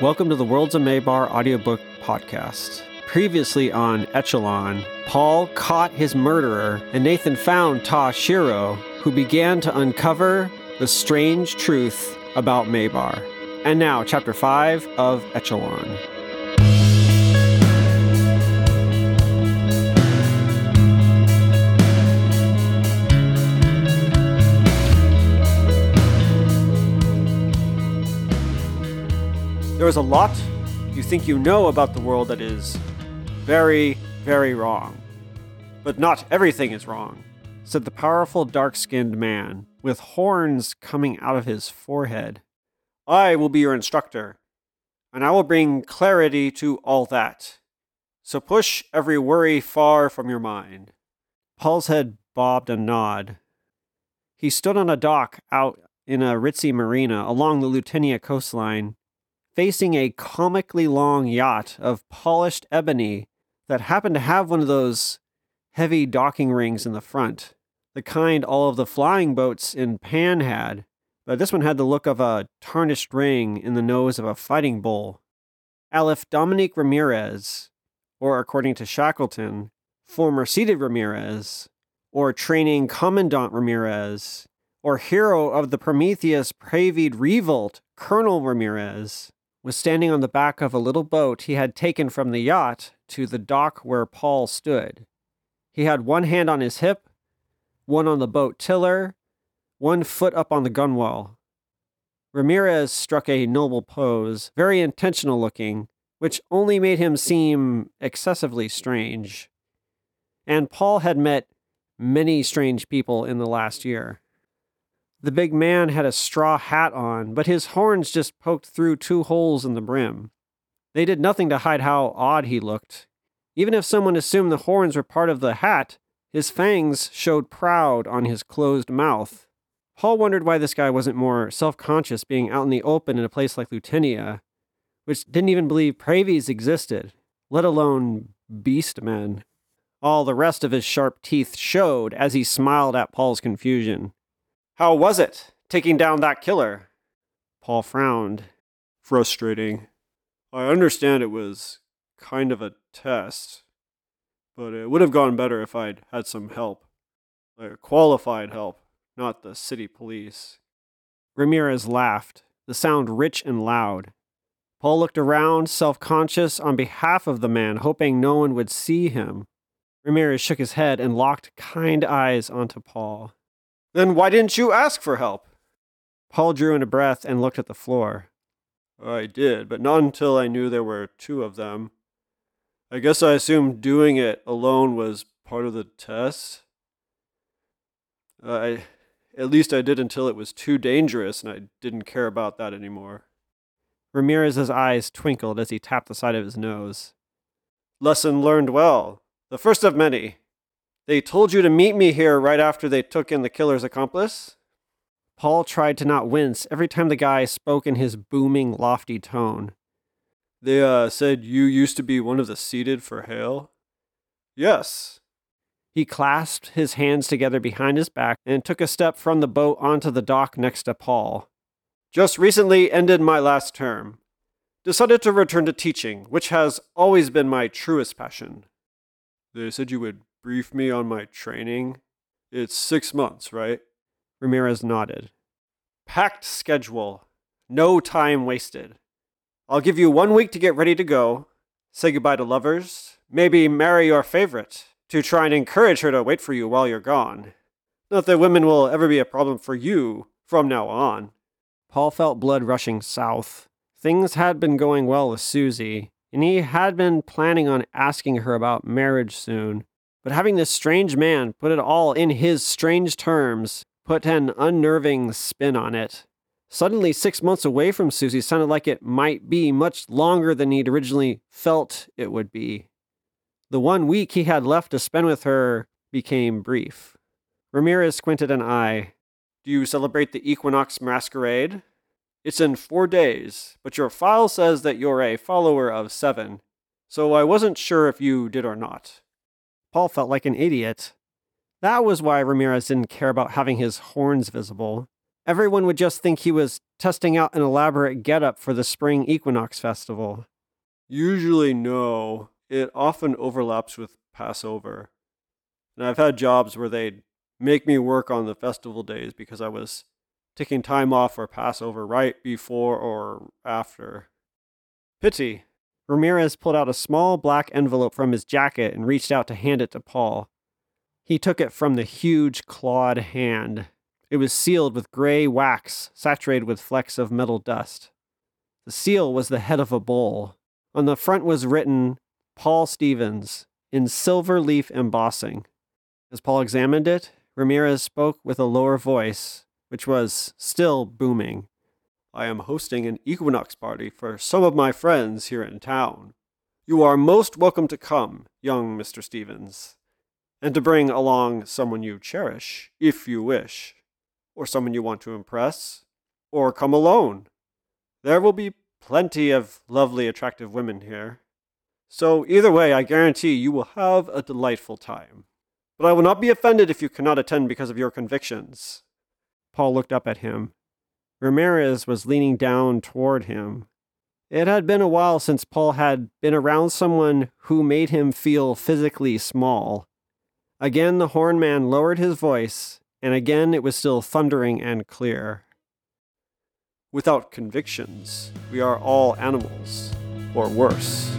Welcome to the Worlds of Maybar audiobook podcast. Previously on Echelon, Paul caught his murderer, and Nathan found Ta Shiro, who began to uncover the strange truth about Maybar. And now, Chapter 5 of Echelon. There is a lot you think you know about the world that is very, very wrong. But not everything is wrong, said the powerful dark skinned man, with horns coming out of his forehead. I will be your instructor, and I will bring clarity to all that. So push every worry far from your mind. Paul's head bobbed a nod. He stood on a dock out in a ritzy marina along the Lutenia coastline facing a comically long yacht of polished ebony that happened to have one of those heavy docking rings in the front, the kind all of the flying boats in Pan had, but this one had the look of a tarnished ring in the nose of a fighting bull. Aleph Dominique Ramirez, or according to Shackleton, former seated Ramirez, or training Commandant Ramirez, or hero of the Prometheus Pravied Revolt, Colonel Ramirez, was standing on the back of a little boat he had taken from the yacht to the dock where Paul stood. He had one hand on his hip, one on the boat tiller, one foot up on the gunwale. Ramirez struck a noble pose, very intentional looking, which only made him seem excessively strange. And Paul had met many strange people in the last year. The big man had a straw hat on, but his horns just poked through two holes in the brim. They did nothing to hide how odd he looked. Even if someone assumed the horns were part of the hat, his fangs showed proud on his closed mouth. Paul wondered why this guy wasn't more self conscious being out in the open in a place like Lutenia, which didn't even believe Pravies existed, let alone beast men. All the rest of his sharp teeth showed as he smiled at Paul's confusion. How was it, taking down that killer? Paul frowned. Frustrating. I understand it was kind of a test, but it would have gone better if I'd had some help. Like qualified help, not the city police. Ramirez laughed, the sound rich and loud. Paul looked around, self conscious on behalf of the man, hoping no one would see him. Ramirez shook his head and locked kind eyes onto Paul. Then why didn't you ask for help? Paul drew in a breath and looked at the floor. I did, but not until I knew there were two of them. I guess I assumed doing it alone was part of the test. I, at least I did until it was too dangerous and I didn't care about that anymore. Ramirez's eyes twinkled as he tapped the side of his nose. Lesson learned well. The first of many. They told you to meet me here right after they took in the killer's accomplice? Paul tried to not wince every time the guy spoke in his booming, lofty tone. They uh, said you used to be one of the seated for Hale? Yes. He clasped his hands together behind his back and took a step from the boat onto the dock next to Paul. Just recently ended my last term. Decided to return to teaching, which has always been my truest passion. They said you would brief me on my training? It's six months, right? Ramirez nodded. Packed schedule. No time wasted. I'll give you one week to get ready to go, say goodbye to lovers, maybe marry your favorite, to try and encourage her to wait for you while you're gone. Not that women will ever be a problem for you from now on. Paul felt blood rushing south. Things had been going well with Susie, and he had been planning on asking her about marriage soon. But having this strange man put it all in his strange terms put an unnerving spin on it. Suddenly, six months away from Susie sounded like it might be much longer than he'd originally felt it would be. The one week he had left to spend with her became brief. Ramirez squinted an eye. Do you celebrate the Equinox Masquerade? It's in four days, but your file says that you're a follower of seven, so I wasn't sure if you did or not. Paul felt like an idiot. That was why Ramirez didn't care about having his horns visible. everyone would just think he was testing out an elaborate getup for the spring equinox festival. Usually, no. It often overlaps with Passover. And I've had jobs where they'd make me work on the festival days because I was taking time off for Passover right before or after. Pity. Ramirez pulled out a small black envelope from his jacket and reached out to hand it to Paul. He took it from the huge clawed hand. It was sealed with gray wax saturated with flecks of metal dust. The seal was the head of a bull. On the front was written Paul Stevens in silver leaf embossing. As Paul examined it, Ramirez spoke with a lower voice, which was still booming. I am hosting an equinox party for some of my friends here in town. You are most welcome to come, young Mr. Stevens, and to bring along someone you cherish, if you wish, or someone you want to impress, or come alone. There will be plenty of lovely, attractive women here. So, either way, I guarantee you will have a delightful time. But I will not be offended if you cannot attend because of your convictions. Paul looked up at him. Ramirez was leaning down toward him. It had been a while since Paul had been around someone who made him feel physically small. Again, the horn man lowered his voice, and again it was still thundering and clear. Without convictions, we are all animals, or worse.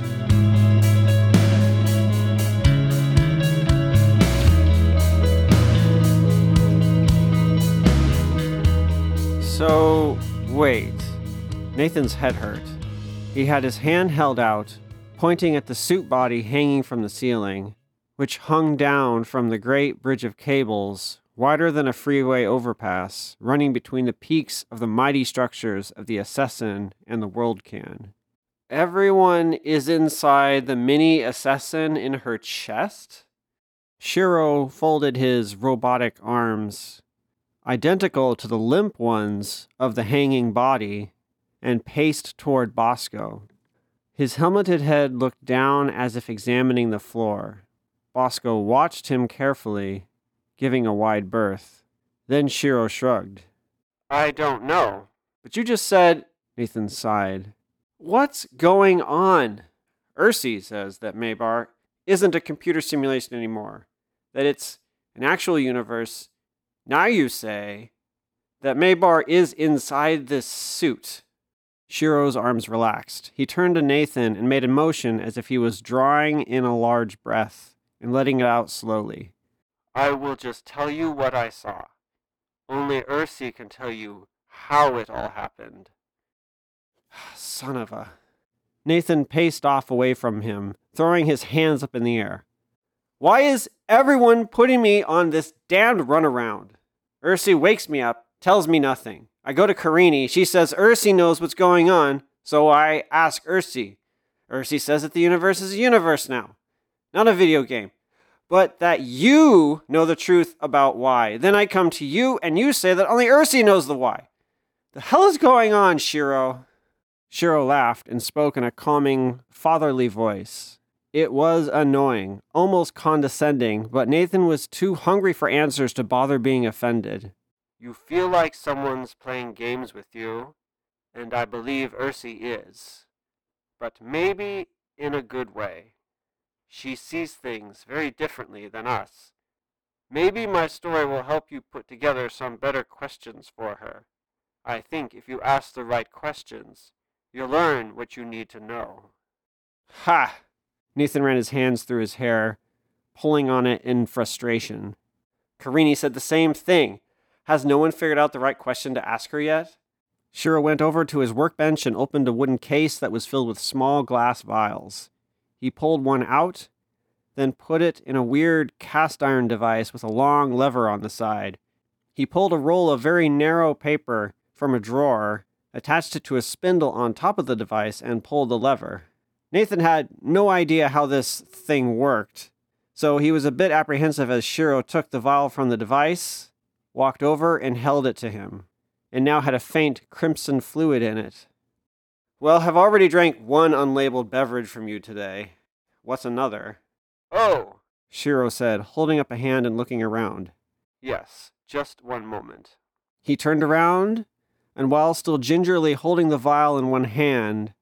So, wait. Nathan's head hurt. He had his hand held out, pointing at the suit body hanging from the ceiling, which hung down from the great bridge of cables, wider than a freeway overpass, running between the peaks of the mighty structures of the Assassin and the World Can. Everyone is inside the mini Assassin in her chest? Shiro folded his robotic arms identical to the limp ones of the hanging body, and paced toward Bosco. His helmeted head looked down as if examining the floor. Bosco watched him carefully, giving a wide berth. Then Shiro shrugged. I don't know. But you just said, Nathan sighed. What's going on? Ursi says that Maybar isn't a computer simulation anymore, that it's an actual universe now you say that Maybar is inside this suit. Shiro's arms relaxed. He turned to Nathan and made a motion as if he was drawing in a large breath and letting it out slowly. I will just tell you what I saw. Only Ursi can tell you how it all happened. Son of a. Nathan paced off away from him, throwing his hands up in the air. Why is everyone putting me on this damned runaround? Ursi wakes me up, tells me nothing. I go to Karini. She says Ursi knows what's going on, so I ask Ursi. Ursi says that the universe is a universe now, not a video game, but that you know the truth about why. Then I come to you and you say that only Ursi knows the why. The hell is going on, Shiro? Shiro laughed and spoke in a calming, fatherly voice. It was annoying, almost condescending, but Nathan was too hungry for answers to bother being offended. You feel like someone's playing games with you, and I believe Ursi is. But maybe in a good way. She sees things very differently than us. Maybe my story will help you put together some better questions for her. I think if you ask the right questions, you'll learn what you need to know. Ha! Nathan ran his hands through his hair, pulling on it in frustration. Karini said the same thing. Has no one figured out the right question to ask her yet? Shiro went over to his workbench and opened a wooden case that was filled with small glass vials. He pulled one out, then put it in a weird cast iron device with a long lever on the side. He pulled a roll of very narrow paper from a drawer, attached it to a spindle on top of the device, and pulled the lever. Nathan had no idea how this thing worked, so he was a bit apprehensive as Shiro took the vial from the device, walked over, and held it to him. and now had a faint crimson fluid in it. Well, have already drank one unlabeled beverage from you today. What's another? Oh, Shiro said, holding up a hand and looking around. Yes, just one moment. He turned around, and while still gingerly holding the vial in one hand,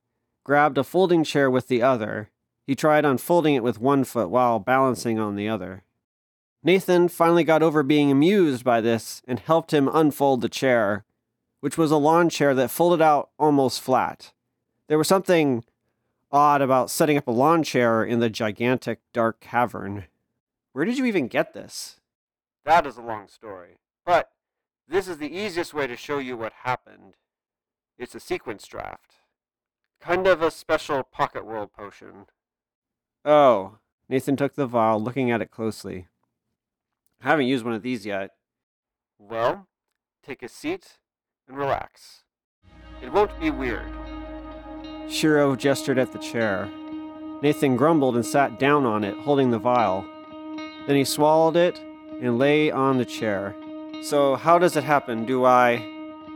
grabbed a folding chair with the other. He tried unfolding it with one foot while balancing on the other. Nathan finally got over being amused by this and helped him unfold the chair, which was a lawn chair that folded out almost flat. There was something odd about setting up a lawn chair in the gigantic dark cavern. Where did you even get this? That is a long story, but this is the easiest way to show you what happened. It's a sequence draft. Kind of a special pocket world potion. Oh, Nathan took the vial, looking at it closely. I haven't used one of these yet. Well, take a seat and relax. It won't be weird. Shiro gestured at the chair. Nathan grumbled and sat down on it, holding the vial. Then he swallowed it and lay on the chair. So, how does it happen? Do I.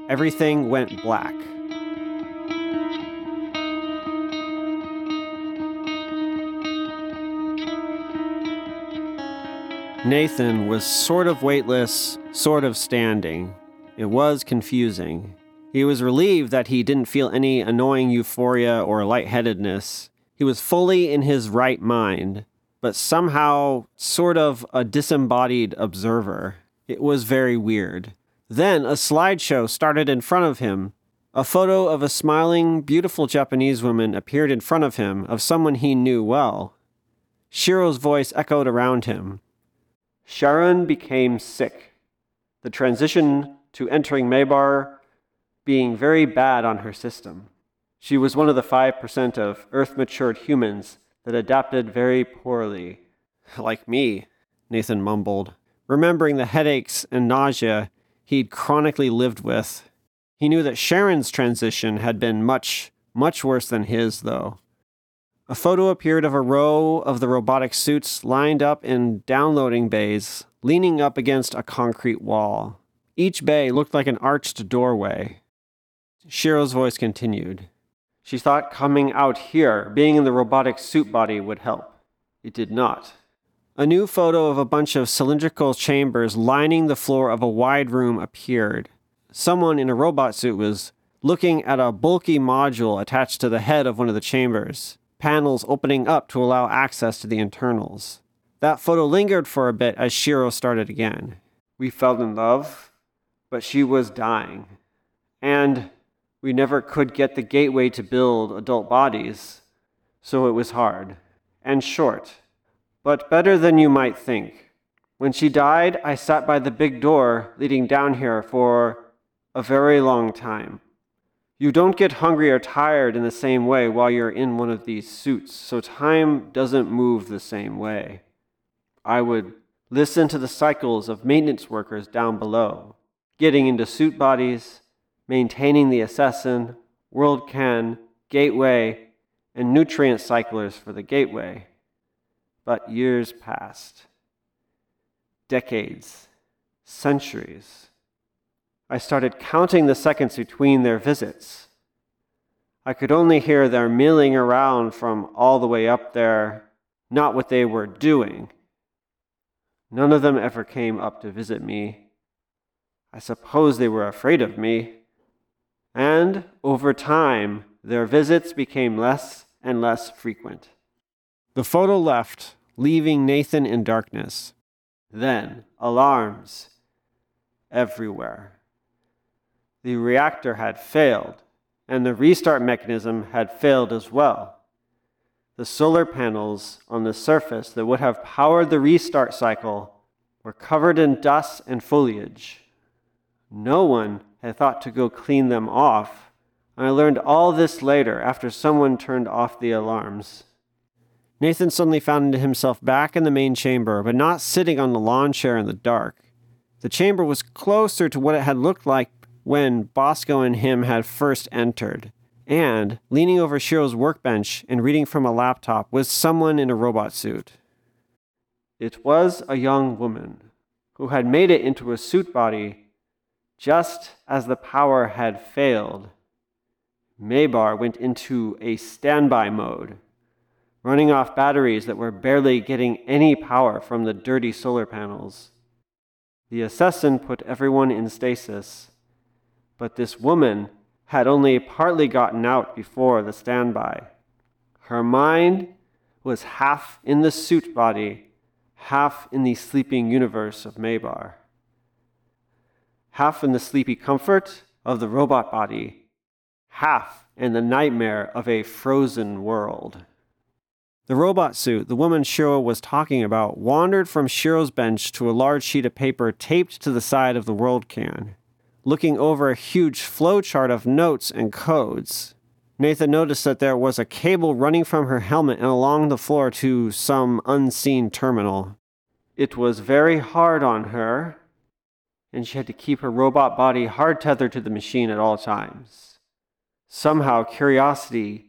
Everything went black. Nathan was sort of weightless, sort of standing. It was confusing. He was relieved that he didn't feel any annoying euphoria or lightheadedness. He was fully in his right mind, but somehow sort of a disembodied observer. It was very weird. Then a slideshow started in front of him. A photo of a smiling, beautiful Japanese woman appeared in front of him, of someone he knew well. Shiro's voice echoed around him. Sharon became sick. The transition to entering Maybar being very bad on her system. She was one of the 5% of Earth matured humans that adapted very poorly. Like me, Nathan mumbled, remembering the headaches and nausea he'd chronically lived with. He knew that Sharon's transition had been much, much worse than his, though. A photo appeared of a row of the robotic suits lined up in downloading bays, leaning up against a concrete wall. Each bay looked like an arched doorway. Shiro's voice continued. She thought coming out here, being in the robotic suit body, would help. It did not. A new photo of a bunch of cylindrical chambers lining the floor of a wide room appeared. Someone in a robot suit was looking at a bulky module attached to the head of one of the chambers panels opening up to allow access to the internals. That photo lingered for a bit as Shiro started again. We fell in love, but she was dying. And we never could get the gateway to build adult bodies, so it was hard and short, but better than you might think. When she died, I sat by the big door leading down here for a very long time. You don't get hungry or tired in the same way while you're in one of these suits, so time doesn't move the same way. I would listen to the cycles of maintenance workers down below, getting into suit bodies, maintaining the assassin, world can, gateway, and nutrient cyclers for the gateway. But years passed, decades, centuries. I started counting the seconds between their visits. I could only hear their milling around from all the way up there, not what they were doing. None of them ever came up to visit me. I suppose they were afraid of me. And over time, their visits became less and less frequent. The photo left, leaving Nathan in darkness. Then, alarms everywhere the reactor had failed, and the restart mechanism had failed as well. The solar panels on the surface that would have powered the restart cycle were covered in dust and foliage. No one had thought to go clean them off, I learned all this later after someone turned off the alarms. Nathan suddenly found himself back in the main chamber, but not sitting on the lawn chair in the dark. The chamber was closer to what it had looked like when Bosco and him had first entered. And, leaning over Shiro's workbench and reading from a laptop, was someone in a robot suit. It was a young woman who had made it into a suit body just as the power had failed. Maybar went into a standby mode, running off batteries that were barely getting any power from the dirty solar panels. The assassin put everyone in stasis But this woman had only partly gotten out before the standby. Her mind was half in the suit body, half in the sleeping universe of Maybar. Half in the sleepy comfort of the robot body, half in the nightmare of a frozen world. The robot suit the woman Shiro was talking about wandered from Shiro's bench to a large sheet of paper taped to the side of the world can, looking over a huge flowchart of notes and codes. Nathan noticed that there was a cable running from her helmet and along the floor to some unseen terminal. It was very hard on her, and she had to keep her robot body hard tethered to the machine at all times. Somehow, curiosity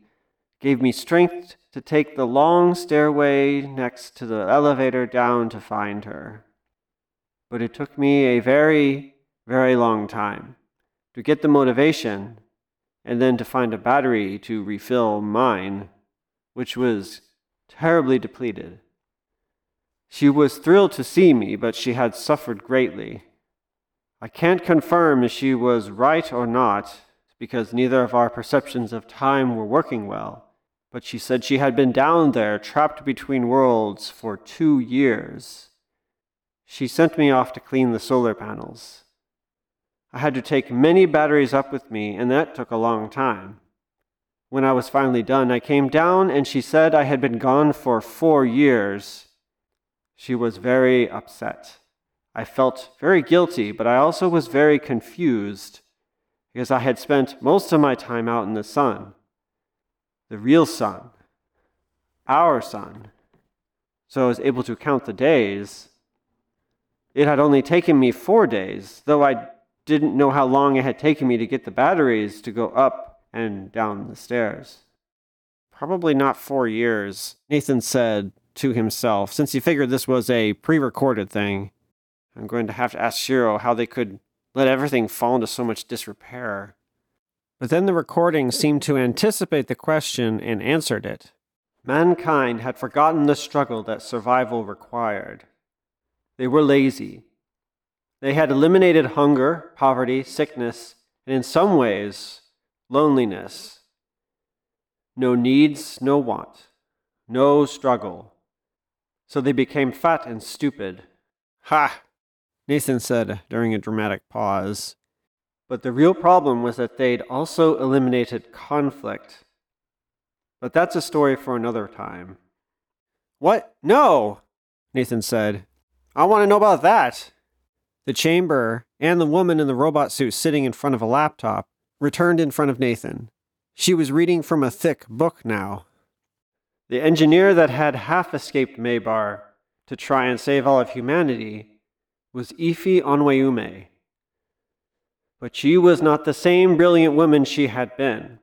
gave me strength to take the long stairway next to the elevator down to find her. But it took me a very, very long time to get the motivation and then to find a battery to refill mine, which was terribly depleted. She was thrilled to see me, but she had suffered greatly. I can't confirm if she was right or not, because neither of our perceptions of time were working well, but she said she had been down there, trapped between worlds, for two years. She sent me off to clean the solar panels. I had to take many batteries up with me, and that took a long time. When I was finally done, I came down and she said I had been gone for four years. She was very upset. I felt very guilty, but I also was very confused because I had spent most of my time out in the sun. The real sun. Our sun. So I was able to count the days. It had only taken me four days, though I didn't know how long it had taken me to get the batteries to go up and down the stairs. Probably not four years, Nathan said to himself, since he figured this was a pre recorded thing. I'm going to have to ask Shiro how they could let everything fall into so much disrepair. But then the recording seemed to anticipate the question and answered it. Mankind had forgotten the struggle that survival required. They were lazy, they had eliminated hunger, poverty, sickness, and in some ways, loneliness. No needs, no want, no struggle. So they became fat and stupid. Ha! Nathan said during a dramatic pause. But the real problem was that they'd also eliminated conflict. But that's a story for another time. What? No! Nathan said. I want to know about that. The chamber and the woman in the robot suit sitting in front of a laptop returned in front of Nathan. She was reading from a thick book now. The engineer that had half escaped Maybar to try and save all of humanity was Ifi Onweyume. But she was not the same brilliant woman she had been.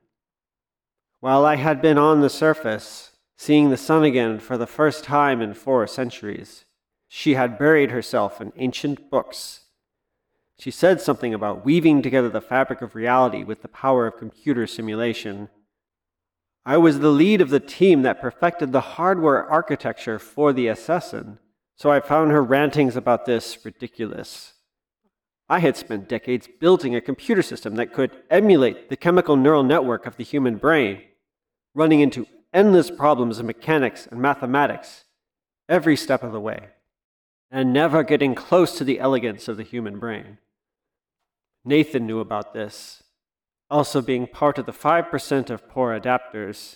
While I had been on the surface, seeing the sun again for the first time in four centuries, she had buried herself in ancient books. She said something about weaving together the fabric of reality with the power of computer simulation. I was the lead of the team that perfected the hardware architecture for the assassin, so I found her rantings about this ridiculous. I had spent decades building a computer system that could emulate the chemical neural network of the human brain, running into endless problems of mechanics and mathematics every step of the way and never getting close to the elegance of the human brain. Nathan knew about this, also being part of the 5% of poor adapters.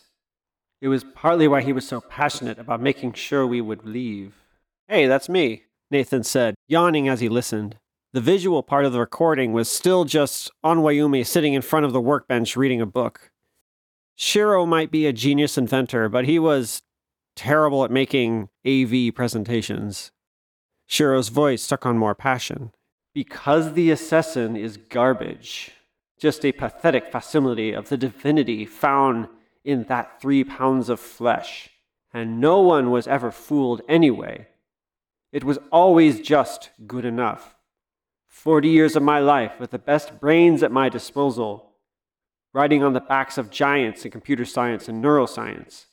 It was partly why he was so passionate about making sure we would leave. Hey, that's me, Nathan said, yawning as he listened. The visual part of the recording was still just Onweyume sitting in front of the workbench reading a book. Shiro might be a genius inventor, but he was terrible at making AV presentations. Shiro's voice took on more passion. Because the assassin is garbage, just a pathetic facsimile of the divinity found in that three pounds of flesh, and no one was ever fooled anyway. It was always just good enough. Forty years of my life with the best brains at my disposal, riding on the backs of giants in computer science and neuroscience.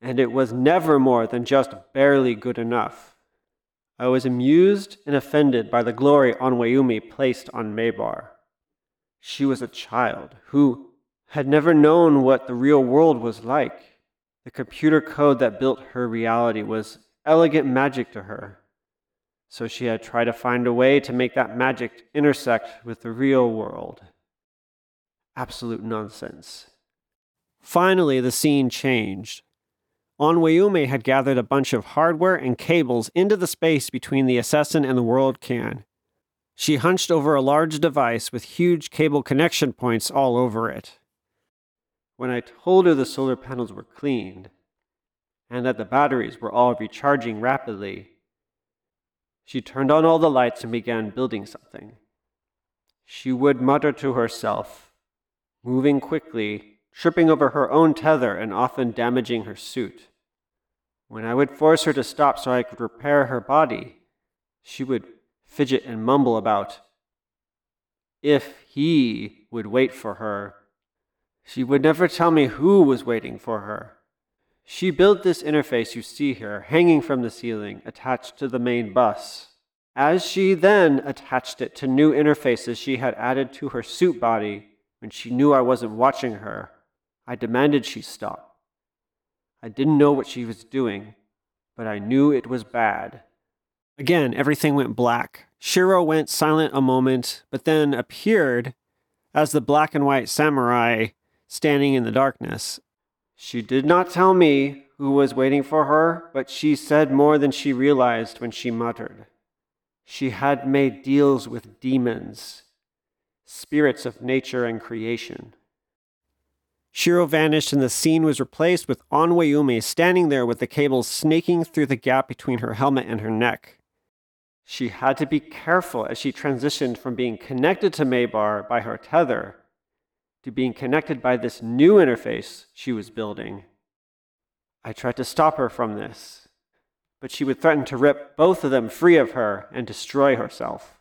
And it was never more than just barely good enough. I was amused and offended by the glory Onweyume placed on Maybar. She was a child who had never known what the real world was like. The computer code that built her reality was elegant magic to her. So she had tried to find a way to make that magic intersect with the real world. Absolute nonsense. Finally, the scene changed. Onweyume had gathered a bunch of hardware and cables into the space between the assassin and the world can. She hunched over a large device with huge cable connection points all over it. When I told her the solar panels were cleaned and that the batteries were all recharging rapidly, she turned on all the lights and began building something. She would mutter to herself, moving quickly, tripping over her own tether and often damaging her suit. When I would force her to stop so I could repair her body, she would fidget and mumble about if he would wait for her. She would never tell me who was waiting for her. She built this interface you see here, hanging from the ceiling, attached to the main bus. As she then attached it to new interfaces she had added to her suit body when she knew I wasn't watching her, I demanded she stop. I didn't know what she was doing, but I knew it was bad. Again, everything went black. Shiro went silent a moment, but then appeared as the black and white samurai standing in the darkness. She did not tell me who was waiting for her, but she said more than she realized when she muttered. She had made deals with demons, spirits of nature and creation. Shiro vanished and the scene was replaced with Onweyume standing there with the cables snaking through the gap between her helmet and her neck. She had to be careful as she transitioned from being connected to Maybar by her tether to being connected by this new interface she was building. I tried to stop her from this, but she would threaten to rip both of them free of her and destroy herself.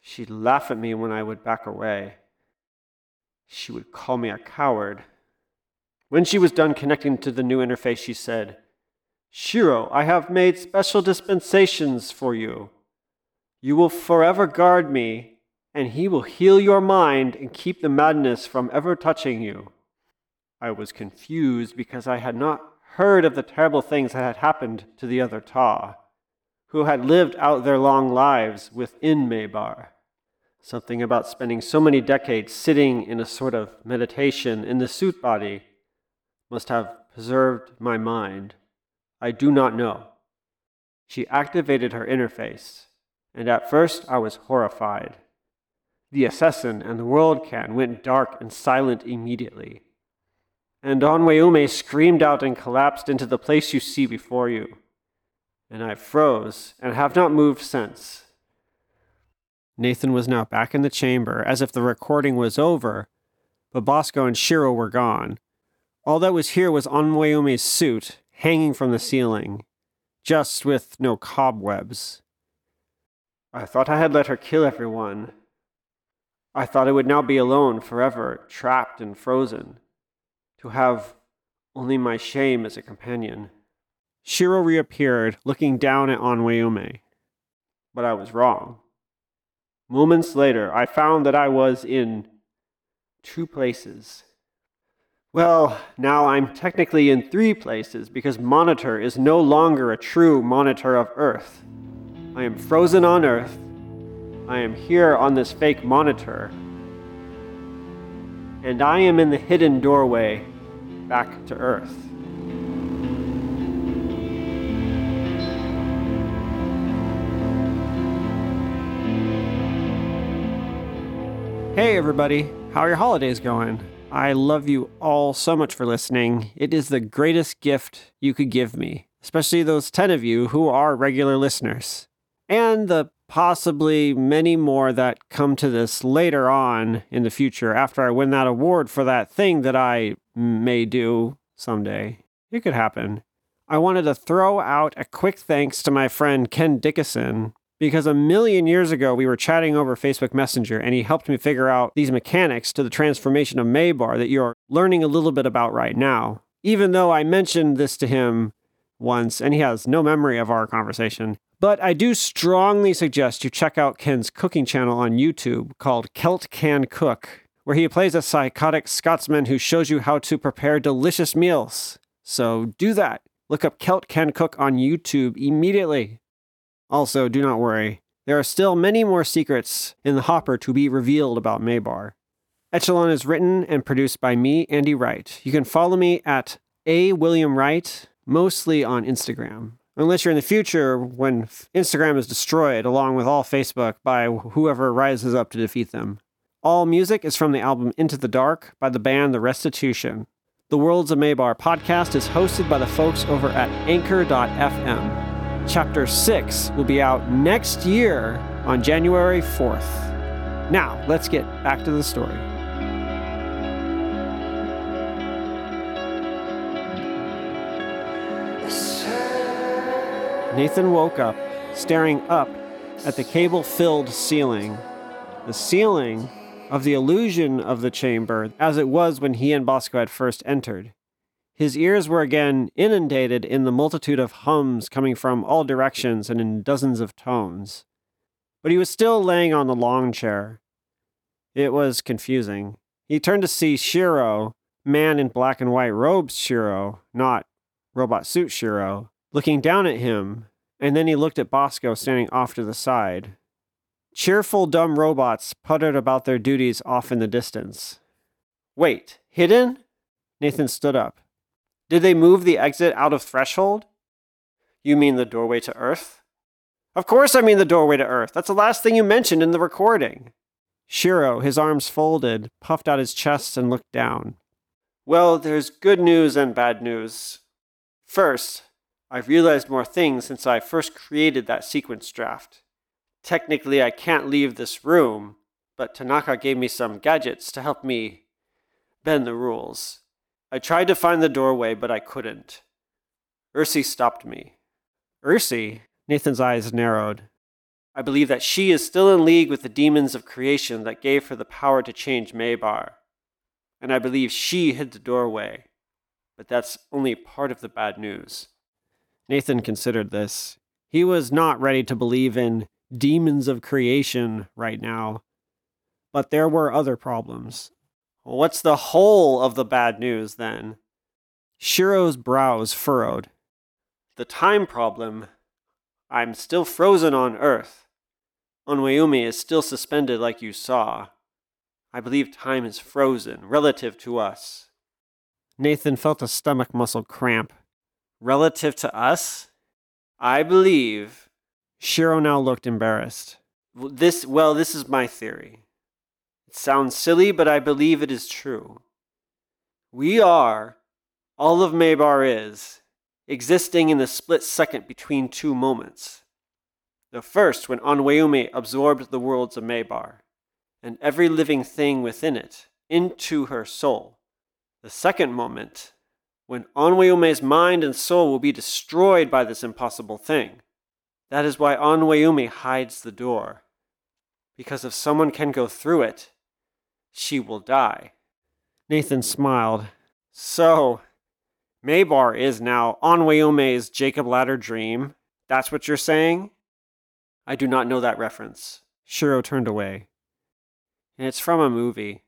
She'd laugh at me when I would back away. She would call me a coward. When she was done connecting to the new interface, she said, Shiro, I have made special dispensations for you. You will forever guard me, and he will heal your mind and keep the madness from ever touching you. I was confused because I had not heard of the terrible things that had happened to the other Ta, who had lived out their long lives within Maybar. Something about spending so many decades sitting in a sort of meditation in the suit body must have preserved my mind. I do not know. She activated her interface, and at first I was horrified. The assassin and the world can went dark and silent immediately. And Onweyume screamed out and collapsed into the place you see before you. And I froze and have not moved since. Nathan was now back in the chamber as if the recording was over, but Bosco and Shiro were gone. All that was here was Onweyume's suit hanging from the ceiling, just with no cobwebs. I thought I had let her kill everyone. I thought I would now be alone forever, trapped and frozen, to have only my shame as a companion. Shiro reappeared, looking down at Onweyume. But I was wrong. Moments later, I found that I was in two places well, now I'm technically in three places because Monitor is no longer a true monitor of Earth. I am frozen on Earth. I am here on this fake monitor. And I am in the hidden doorway back to Earth. Hey, everybody. How are your holidays going? I love you all so much for listening. It is the greatest gift you could give me, especially those 10 of you who are regular listeners. And the possibly many more that come to this later on in the future after I win that award for that thing that I may do someday. It could happen. I wanted to throw out a quick thanks to my friend Ken Dickinson because a million years ago we were chatting over Facebook Messenger and he helped me figure out these mechanics to the transformation of Maybar that you're learning a little bit about right now. Even though I mentioned this to him once and he has no memory of our conversation, But I do strongly suggest you check out Ken's cooking channel on YouTube called Celt Can Cook, where he plays a psychotic Scotsman who shows you how to prepare delicious meals. So do that. Look up Celt Can Cook on YouTube immediately. Also, do not worry. There are still many more secrets in the hopper to be revealed about Maybar. Echelon is written and produced by me, Andy Wright. You can follow me at A. William Wright, mostly on Instagram. Unless you're in the future when Instagram is destroyed, along with all Facebook, by whoever rises up to defeat them. All music is from the album Into the Dark by the band The Restitution. The Worlds of Maybar podcast is hosted by the folks over at Anchor.fm. Chapter 6 will be out next year on January 4th. Now, let's get back to the story. Nathan woke up, staring up at the cable filled ceiling. The ceiling of the illusion of the chamber as it was when he and Bosco had first entered. His ears were again inundated in the multitude of hums coming from all directions and in dozens of tones. But he was still laying on the long chair. It was confusing. He turned to see Shiro, man in black and white robes Shiro, not robot suit Shiro, looking down at him, and then he looked at Bosco standing off to the side. Cheerful dumb robots puttered about their duties off in the distance. Wait, hidden? Nathan stood up. Did they move the exit out of threshold? You mean the doorway to Earth? Of course I mean the doorway to Earth. That's the last thing you mentioned in the recording. Shiro, his arms folded, puffed out his chest and looked down. Well, there's good news and bad news. First, I've realized more things since I first created that sequence draft. Technically, I can't leave this room, but Tanaka gave me some gadgets to help me bend the rules. I tried to find the doorway, but I couldn't. Ursi stopped me. Ursi? Nathan's eyes narrowed. I believe that she is still in league with the demons of creation that gave her the power to change Maybar. And I believe she hid the doorway. But that's only part of the bad news. Nathan considered this. He was not ready to believe in demons of creation right now. But there were other problems. What's the whole of the bad news then? Shiro's brows furrowed. The time problem. I'm still frozen on Earth. Onweyume is still suspended like you saw. I believe time is frozen relative to us. Nathan felt a stomach muscle cramp. Relative to us? I believe. Shiro now looked embarrassed. This, well, this is my theory. Sounds silly, but I believe it is true. We are, all of Maybar is, existing in the split second between two moments. The first, when Onweyume absorbed the worlds of Maybar, and every living thing within it, into her soul. The second moment, when Onweyume's mind and soul will be destroyed by this impossible thing. That is why Onweyume hides the door. Because if someone can go through it, she will die. Nathan smiled. So, Maybar is now on Onweyume's Jacob Ladder dream. That's what you're saying? I do not know that reference. Shiro turned away. And it's from a movie.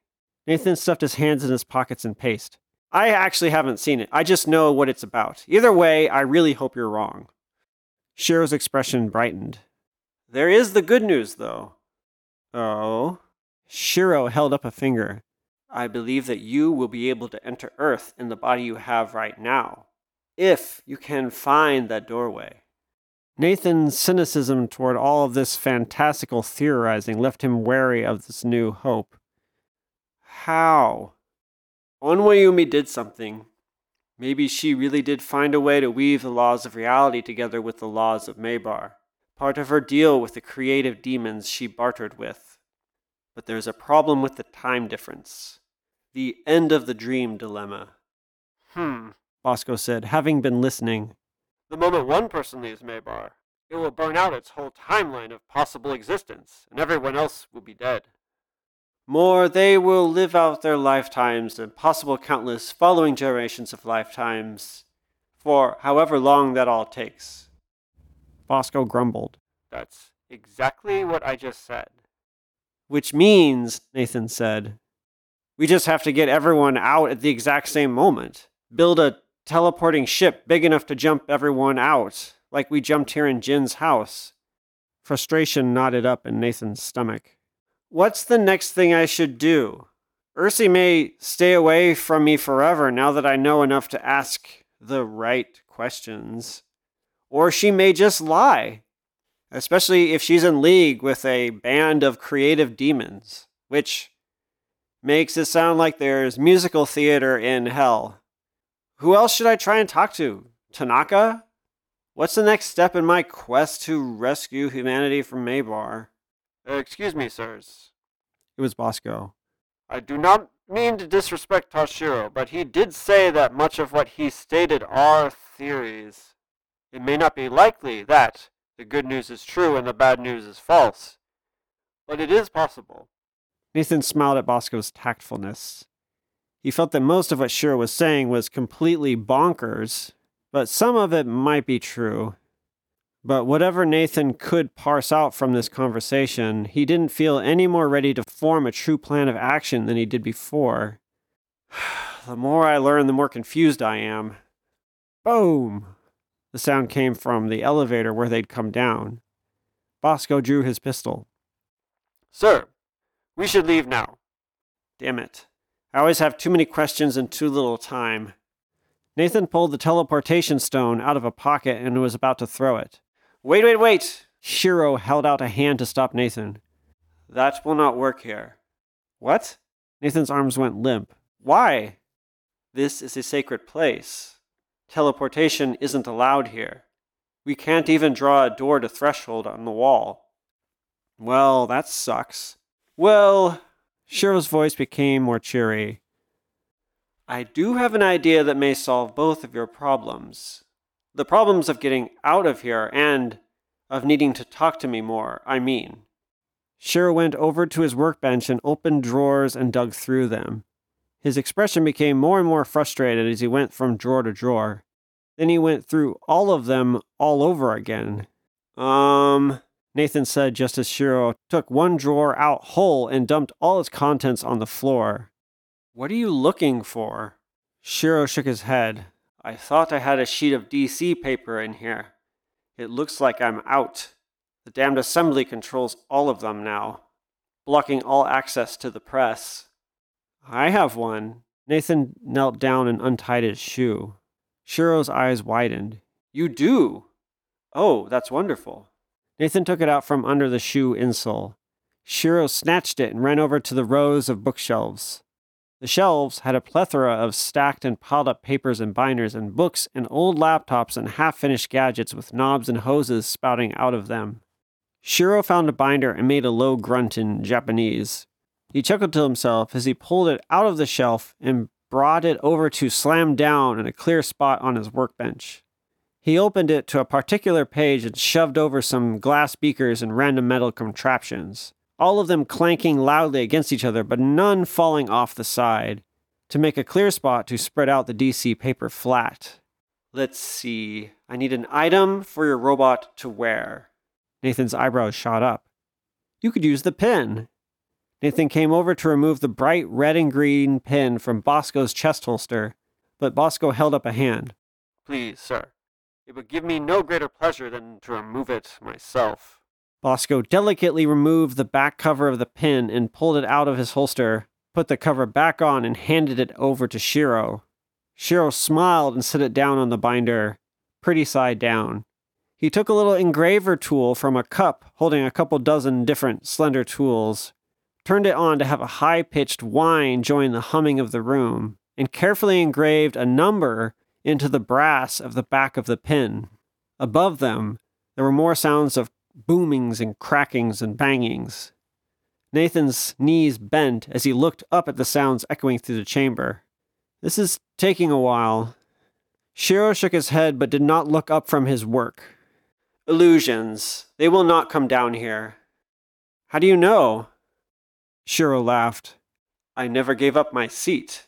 Nathan stuffed his hands in his pockets and paced. I actually haven't seen it. I just know what it's about. Either way, I really hope you're wrong. Shiro's expression brightened. There is the good news, though. Oh? Shiro held up a finger. I believe that you will be able to enter Earth in the body you have right now, if you can find that doorway. Nathan's cynicism toward all of this fantastical theorizing left him wary of this new hope. How? Onweyume did something. Maybe she really did find a way to weave the laws of reality together with the laws of Maybar, part of her deal with the creative demons she bartered with. But there's a problem with the time difference. The end of the dream dilemma. Hmm, Bosco said, having been listening. The moment one person leaves Maybar, it will burn out its whole timeline of possible existence, and everyone else will be dead. More, they will live out their lifetimes and possible countless following generations of lifetimes for however long that all takes. Bosco grumbled. That's exactly what I just said. Which means, Nathan said, we just have to get everyone out at the exact same moment. Build a teleporting ship big enough to jump everyone out, like we jumped here in Jin's house. Frustration knotted up in Nathan's stomach. What's the next thing I should do? Ursi may stay away from me forever now that I know enough to ask the right questions. Or she may just lie, especially if she's in league with a band of creative demons, which makes it sound like there's musical theater in hell. Who else should I try and talk to? Tanaka? What's the next step in my quest to rescue humanity from Maybar? Uh, excuse me, sirs. It was Bosco. I do not mean to disrespect Toshiro, but he did say that much of what he stated are theories. It may not be likely that the good news is true and the bad news is false, but it is possible. Nathan smiled at Bosco's tactfulness. He felt that most of what Shiro was saying was completely bonkers, but some of it might be true. But whatever Nathan could parse out from this conversation, he didn't feel any more ready to form a true plan of action than he did before. the more I learn, the more confused I am. Boom! The sound came from the elevator where they'd come down. Bosco drew his pistol. Sir, we should leave now. Damn it. I always have too many questions and too little time. Nathan pulled the teleportation stone out of a pocket and was about to throw it. Wait, wait, wait! Shiro held out a hand to stop Nathan. That will not work here. What? Nathan's arms went limp. Why? This is a sacred place. Teleportation isn't allowed here. We can't even draw a door to threshold on the wall. Well, that sucks. Well, Shiro's voice became more cheery. I do have an idea that may solve both of your problems. The problems of getting out of here and of needing to talk to me more, I mean. Shiro went over to his workbench and opened drawers and dug through them. His expression became more and more frustrated as he went from drawer to drawer. Then he went through all of them all over again. Um, Nathan said just as Shiro took one drawer out whole and dumped all its contents on the floor. What are you looking for? Shiro shook his head. I thought I had a sheet of DC paper in here. It looks like I'm out. The damned assembly controls all of them now, blocking all access to the press. I have one. Nathan knelt down and untied his shoe. Shiro's eyes widened. You do? Oh, that's wonderful. Nathan took it out from under the shoe insole. Shiro snatched it and ran over to the rows of bookshelves. The shelves had a plethora of stacked and piled up papers and binders and books and old laptops and half finished gadgets with knobs and hoses spouting out of them. Shiro found a binder and made a low grunt in Japanese. He chuckled to himself as he pulled it out of the shelf and brought it over to slam down in a clear spot on his workbench. He opened it to a particular page and shoved over some glass beakers and random metal contraptions all of them clanking loudly against each other, but none falling off the side, to make a clear spot to spread out the DC paper flat. Let's see. I need an item for your robot to wear. Nathan's eyebrows shot up. You could use the pin. Nathan came over to remove the bright red and green pin from Bosco's chest holster, but Bosco held up a hand. Please, sir. It would give me no greater pleasure than to remove it myself. Bosco delicately removed the back cover of the pin and pulled it out of his holster, put the cover back on, and handed it over to Shiro. Shiro smiled and set it down on the binder, pretty side down. He took a little engraver tool from a cup holding a couple dozen different slender tools, turned it on to have a high pitched whine join the humming of the room, and carefully engraved a number into the brass of the back of the pin. Above them, there were more sounds of boomings and crackings and bangings. Nathan's knees bent as he looked up at the sounds echoing through the chamber. This is taking a while. Shiro shook his head but did not look up from his work. Illusions. They will not come down here. How do you know? Shiro laughed. I never gave up my seat,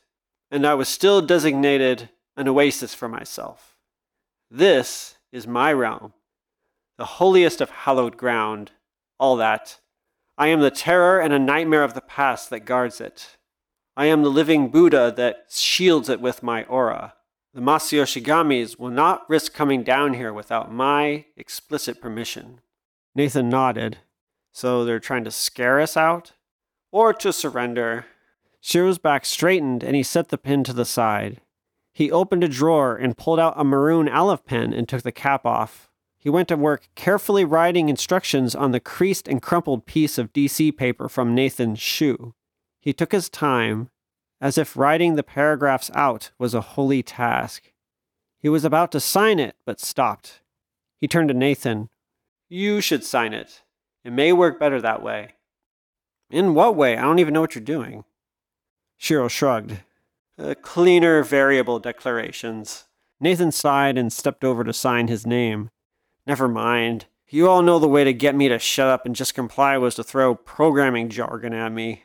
and I was still designated an oasis for myself. This is my realm. the holiest of hallowed ground, all that. I am the terror and a nightmare of the past that guards it. I am the living Buddha that shields it with my aura. The Masayoshigamis will not risk coming down here without my explicit permission. Nathan nodded. So they're trying to scare us out? Or to surrender? Shiro's back straightened and he set the pin to the side. He opened a drawer and pulled out a maroon Aleph pen and took the cap off. He went to work carefully writing instructions on the creased and crumpled piece of DC paper from Nathan's shoe. He took his time, as if writing the paragraphs out was a holy task. He was about to sign it, but stopped. He turned to Nathan. You should sign it. It may work better that way. In what way? I don't even know what you're doing. Shiro shrugged. Uh, cleaner variable declarations. Nathan sighed and stepped over to sign his name. Never mind. You all know the way to get me to shut up and just comply was to throw programming jargon at me.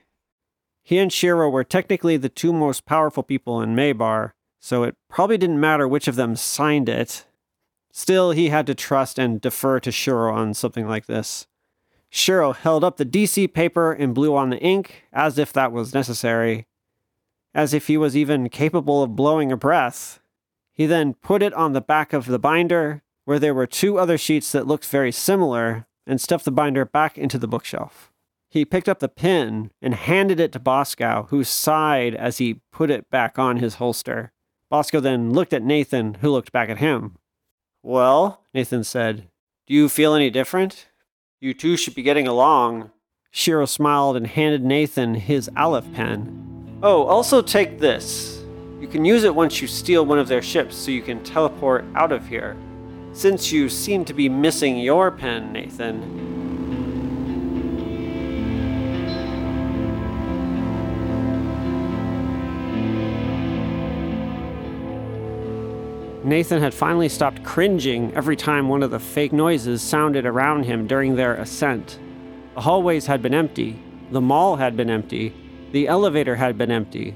He and Shiro were technically the two most powerful people in Maybar, so it probably didn't matter which of them signed it. Still, he had to trust and defer to Shiro on something like this. Shiro held up the DC paper and blew on the ink, as if that was necessary, as if he was even capable of blowing a breath. He then put it on the back of the binder, where there were two other sheets that looked very similar, and stuffed the binder back into the bookshelf. He picked up the pin and handed it to Bosco, who sighed as he put it back on his holster. Bosco then looked at Nathan, who looked back at him. Well, Nathan said, do you feel any different? You two should be getting along. Shiro smiled and handed Nathan his Aleph pen. Oh, also take this. You can use it once you steal one of their ships so you can teleport out of here. Since you seem to be missing your pen, Nathan, Nathan had finally stopped cringing every time one of the fake noises sounded around him during their ascent. The hallways had been empty, the mall had been empty, the elevator had been empty.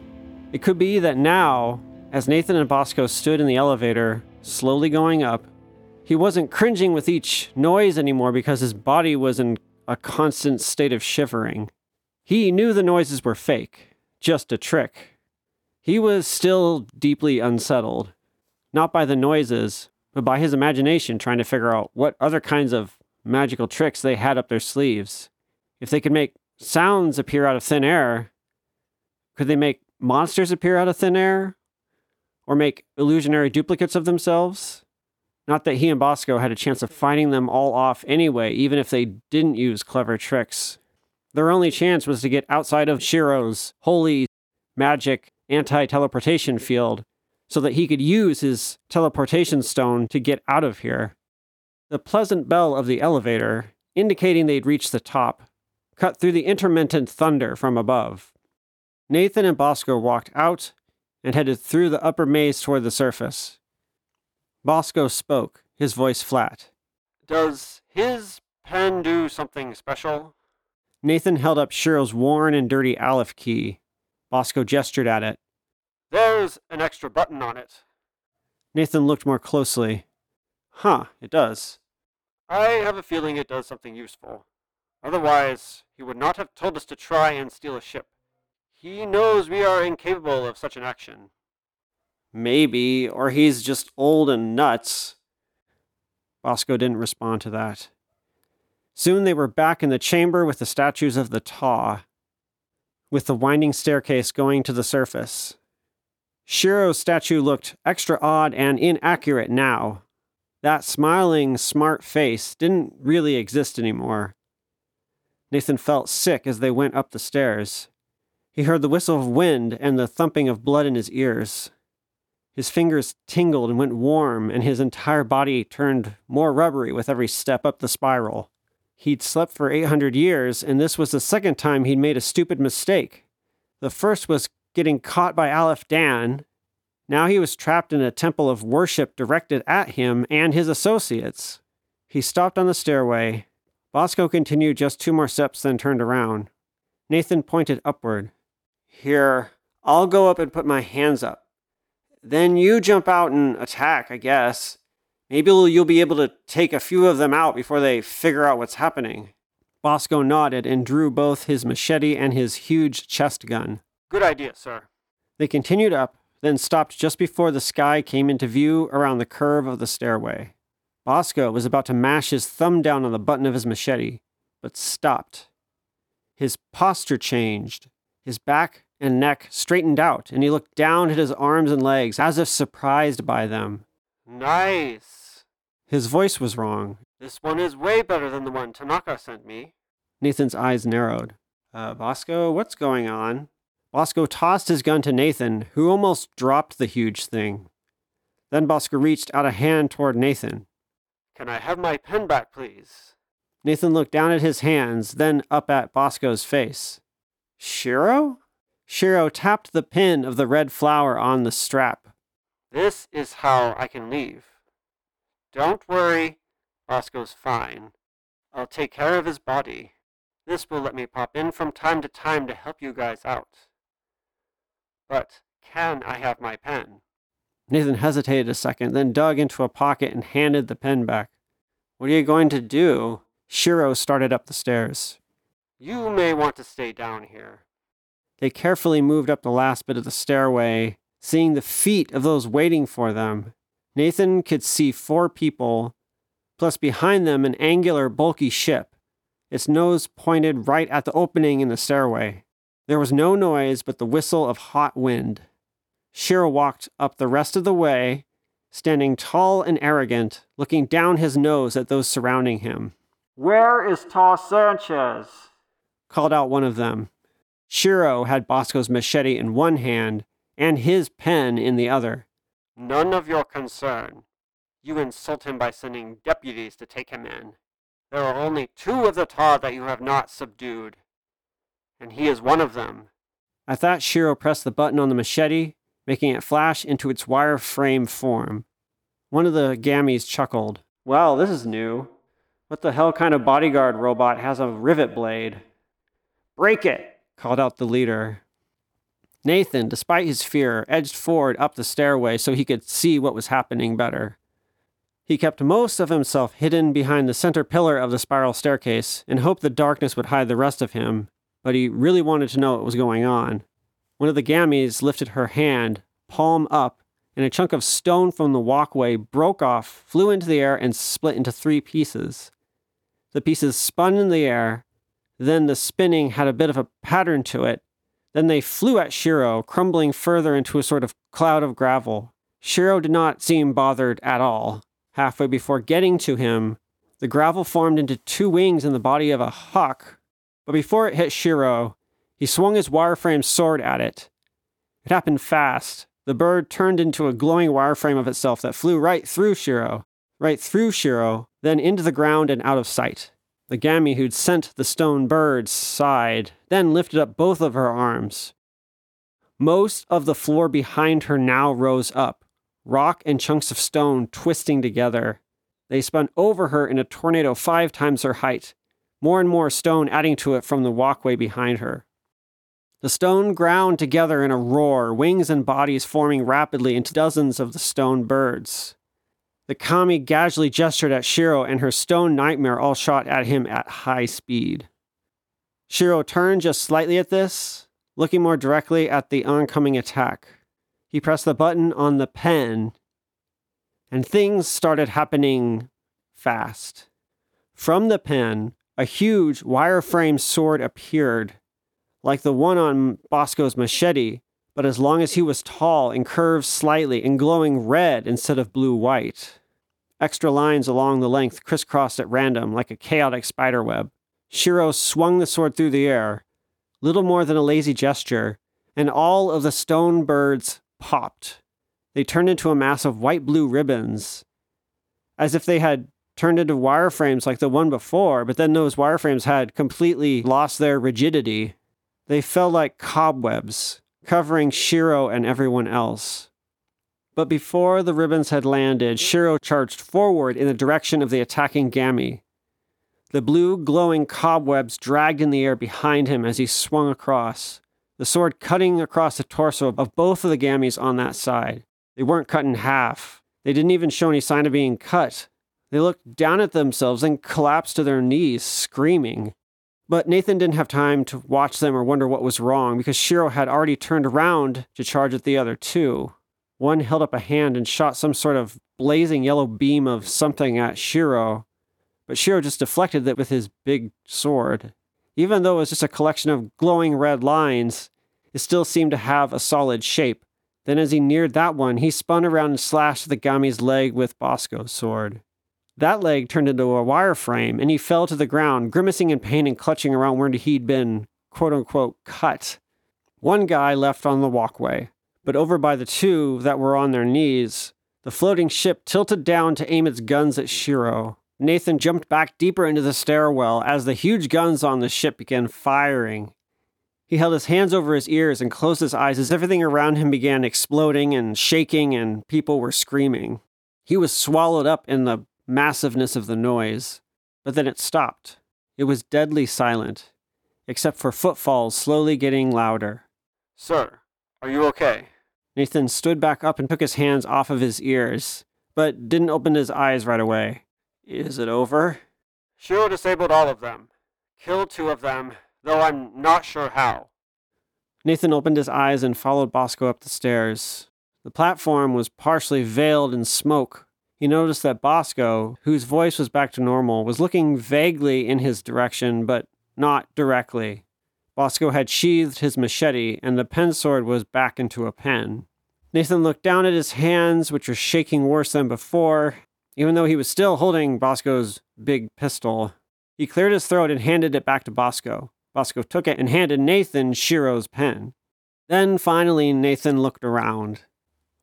It could be that now, as Nathan and Bosco stood in the elevator, slowly going up, he wasn't cringing with each noise anymore because his body was in a constant state of shivering. He knew the noises were fake, just a trick. He was still deeply unsettled not by the noises, but by his imagination trying to figure out what other kinds of magical tricks they had up their sleeves. If they could make sounds appear out of thin air, could they make monsters appear out of thin air? Or make illusionary duplicates of themselves? Not that he and Bosco had a chance of fighting them all off anyway, even if they didn't use clever tricks. Their only chance was to get outside of Shiro's holy magic anti teleportation field so that he could use his teleportation stone to get out of here. The pleasant bell of the elevator, indicating they'd reached the top, cut through the intermittent thunder from above. Nathan and Bosco walked out and headed through the upper maze toward the surface. Bosco spoke, his voice flat. Does his pen do something special? Nathan held up Shiro's worn and dirty Aleph key. Bosco gestured at it. There's an extra button on it. Nathan looked more closely. Huh, it does. I have a feeling it does something useful. Otherwise, he would not have told us to try and steal a ship. He knows we are incapable of such an action. Maybe, or he's just old and nuts. Bosco didn't respond to that. Soon they were back in the chamber with the statues of the Ta, with the winding staircase going to the surface. Shiro's statue looked extra odd and inaccurate now. That smiling, smart face didn't really exist anymore. Nathan felt sick as they went up the stairs. He heard the whistle of wind and the thumping of blood in his ears. His fingers tingled and went warm, and his entire body turned more rubbery with every step up the spiral. He'd slept for 800 years, and this was the second time he'd made a stupid mistake. The first was getting caught by Aleph Dan. Now he was trapped in a temple of worship directed at him and his associates. He stopped on the stairway. Bosco continued just two more steps, then turned around. Nathan pointed upward. Here, I'll go up and put my hands up. Then you jump out and attack, I guess. Maybe you'll be able to take a few of them out before they figure out what's happening. Bosco nodded and drew both his machete and his huge chest gun. Good idea, sir. They continued up, then stopped just before the sky came into view around the curve of the stairway. Bosco was about to mash his thumb down on the button of his machete, but stopped. His posture changed. His back and neck straightened out, and he looked down at his arms and legs as if surprised by them. Nice. His voice was wrong. This one is way better than the one Tanaka sent me. Nathan's eyes narrowed. Uh, Bosco, what's going on? Bosco tossed his gun to Nathan, who almost dropped the huge thing. Then Bosco reached out a hand toward Nathan. Can I have my pen back, please? Nathan looked down at his hands, then up at Bosco's face. Shiro? Shiro tapped the pin of the red flower on the strap. This is how I can leave. Don't worry, Bosco's fine. I'll take care of his body. This will let me pop in from time to time to help you guys out. But can I have my pen? Nathan hesitated a second, then dug into a pocket and handed the pen back. What are you going to do? Shiro started up the stairs. You may want to stay down here. They carefully moved up the last bit of the stairway, seeing the feet of those waiting for them. Nathan could see four people, plus behind them an angular, bulky ship, its nose pointed right at the opening in the stairway. There was no noise but the whistle of hot wind. Shiro walked up the rest of the way, standing tall and arrogant, looking down his nose at those surrounding him. Where is Ta Sanchez? called out one of them. Shiro had Bosco's machete in one hand and his pen in the other. None of your concern. You insult him by sending deputies to take him in. There are only two of the Ta that you have not subdued, and he is one of them. I thought Shiro pressed the button on the machete, making it flash into its wireframe form. One of the gammies chuckled. Well, this is new. What the hell kind of bodyguard robot has a rivet blade? Break it, called out the leader. Nathan, despite his fear, edged forward up the stairway so he could see what was happening better. He kept most of himself hidden behind the center pillar of the spiral staircase and hoped the darkness would hide the rest of him, but he really wanted to know what was going on. One of the gammies lifted her hand, palm up, and a chunk of stone from the walkway broke off, flew into the air, and split into three pieces. The pieces spun in the air, then the spinning had a bit of a pattern to it. Then they flew at Shiro, crumbling further into a sort of cloud of gravel. Shiro did not seem bothered at all. Halfway before getting to him, the gravel formed into two wings in the body of a hawk. But before it hit Shiro, he swung his wireframe sword at it. It happened fast. The bird turned into a glowing wireframe of itself that flew right through Shiro, right through Shiro, then into the ground and out of sight. The Gammy who'd sent the stone bird sighed, then lifted up both of her arms. Most of the floor behind her now rose up, rock and chunks of stone twisting together. They spun over her in a tornado five times her height, more and more stone adding to it from the walkway behind her. The stone ground together in a roar, wings and bodies forming rapidly into dozens of the stone birds. The kami casually gestured at Shiro, and her stone nightmare all shot at him at high speed. Shiro turned just slightly at this, looking more directly at the oncoming attack. He pressed the button on the pen, and things started happening fast. From the pen, a huge wireframe sword appeared, like the one on Bosco's machete, but as long as he was tall and curved slightly and glowing red instead of blue white. Extra lines along the length crisscrossed at random like a chaotic spider web. Shiro swung the sword through the air, little more than a lazy gesture, and all of the stone birds popped. They turned into a mass of white blue ribbons, as if they had turned into wireframes like the one before, but then those wireframes had completely lost their rigidity. They fell like cobwebs, covering Shiro and everyone else. But before the ribbons had landed, Shiro charged forward in the direction of the attacking Gammy. The blue, glowing cobwebs dragged in the air behind him as he swung across, the sword cutting across the torso of both of the Gammies on that side. They weren't cut in half, They didn't even show any sign of being cut. They looked down at themselves and collapsed to their knees, screaming. But Nathan didn't have time to watch them or wonder what was wrong because Shiro had already turned around to charge at the other two. One held up a hand and shot some sort of blazing yellow beam of something at Shiro, but Shiro just deflected it with his big sword. Even though it was just a collection of glowing red lines, it still seemed to have a solid shape. Then, as he neared that one, he spun around and slashed the Gami's leg with Bosco's sword. That leg turned into a wireframe, and he fell to the ground, grimacing in pain and clutching around where he'd been, quote unquote, cut. One guy left on the walkway, but over by the two that were on their knees, the floating ship tilted down to aim its guns at Shiro. Nathan jumped back deeper into the stairwell as the huge guns on the ship began firing. He held his hands over his ears and closed his eyes as everything around him began exploding and shaking and people were screaming. He was swallowed up in the massiveness of the noise, but then it stopped. It was deadly silent, except for footfalls slowly getting louder. Sir, are you okay? Nathan stood back up and took his hands off of his ears, but didn't open his eyes right away. Is it over? Shiro disabled all of them. Killed two of them, though I'm not sure how. Nathan opened his eyes and followed Bosco up the stairs. The platform was partially veiled in smoke he noticed that Bosco, whose voice was back to normal, was looking vaguely in his direction, but not directly. Bosco had sheathed his machete, and the pen sword was back into a pen. Nathan looked down at his hands, which were shaking worse than before, even though he was still holding Bosco's big pistol. He cleared his throat and handed it back to Bosco. Bosco took it and handed Nathan Shiro's pen. Then finally, Nathan looked around.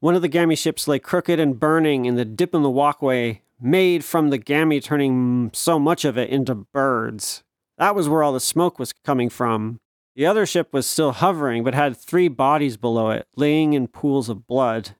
One of the gammy ships lay crooked and burning in the dip in the walkway, made from the gammy turning so much of it into birds. That was where all the smoke was coming from. The other ship was still hovering, but had three bodies below it, laying in pools of blood.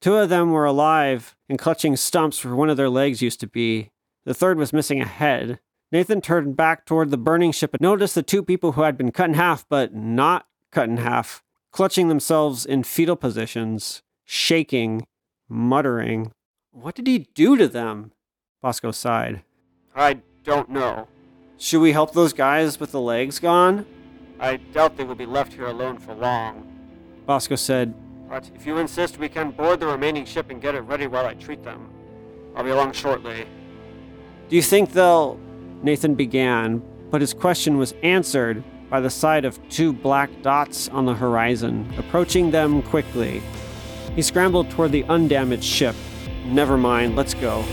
Two of them were alive and clutching stumps where one of their legs used to be. The third was missing a head. Nathan turned back toward the burning ship and noticed the two people who had been cut in half, but not cut in half, clutching themselves in fetal positions shaking, muttering. What did he do to them? Bosco sighed. I don't know. Should we help those guys with the legs gone? I doubt they will be left here alone for long. Bosco said, But if you insist, we can board the remaining ship and get it ready while I treat them. I'll be along shortly. Do you think they'll. Nathan began, but his question was answered by the sight of two black dots on the horizon, approaching them quickly. He scrambled toward the undamaged ship. Never mind, let's go.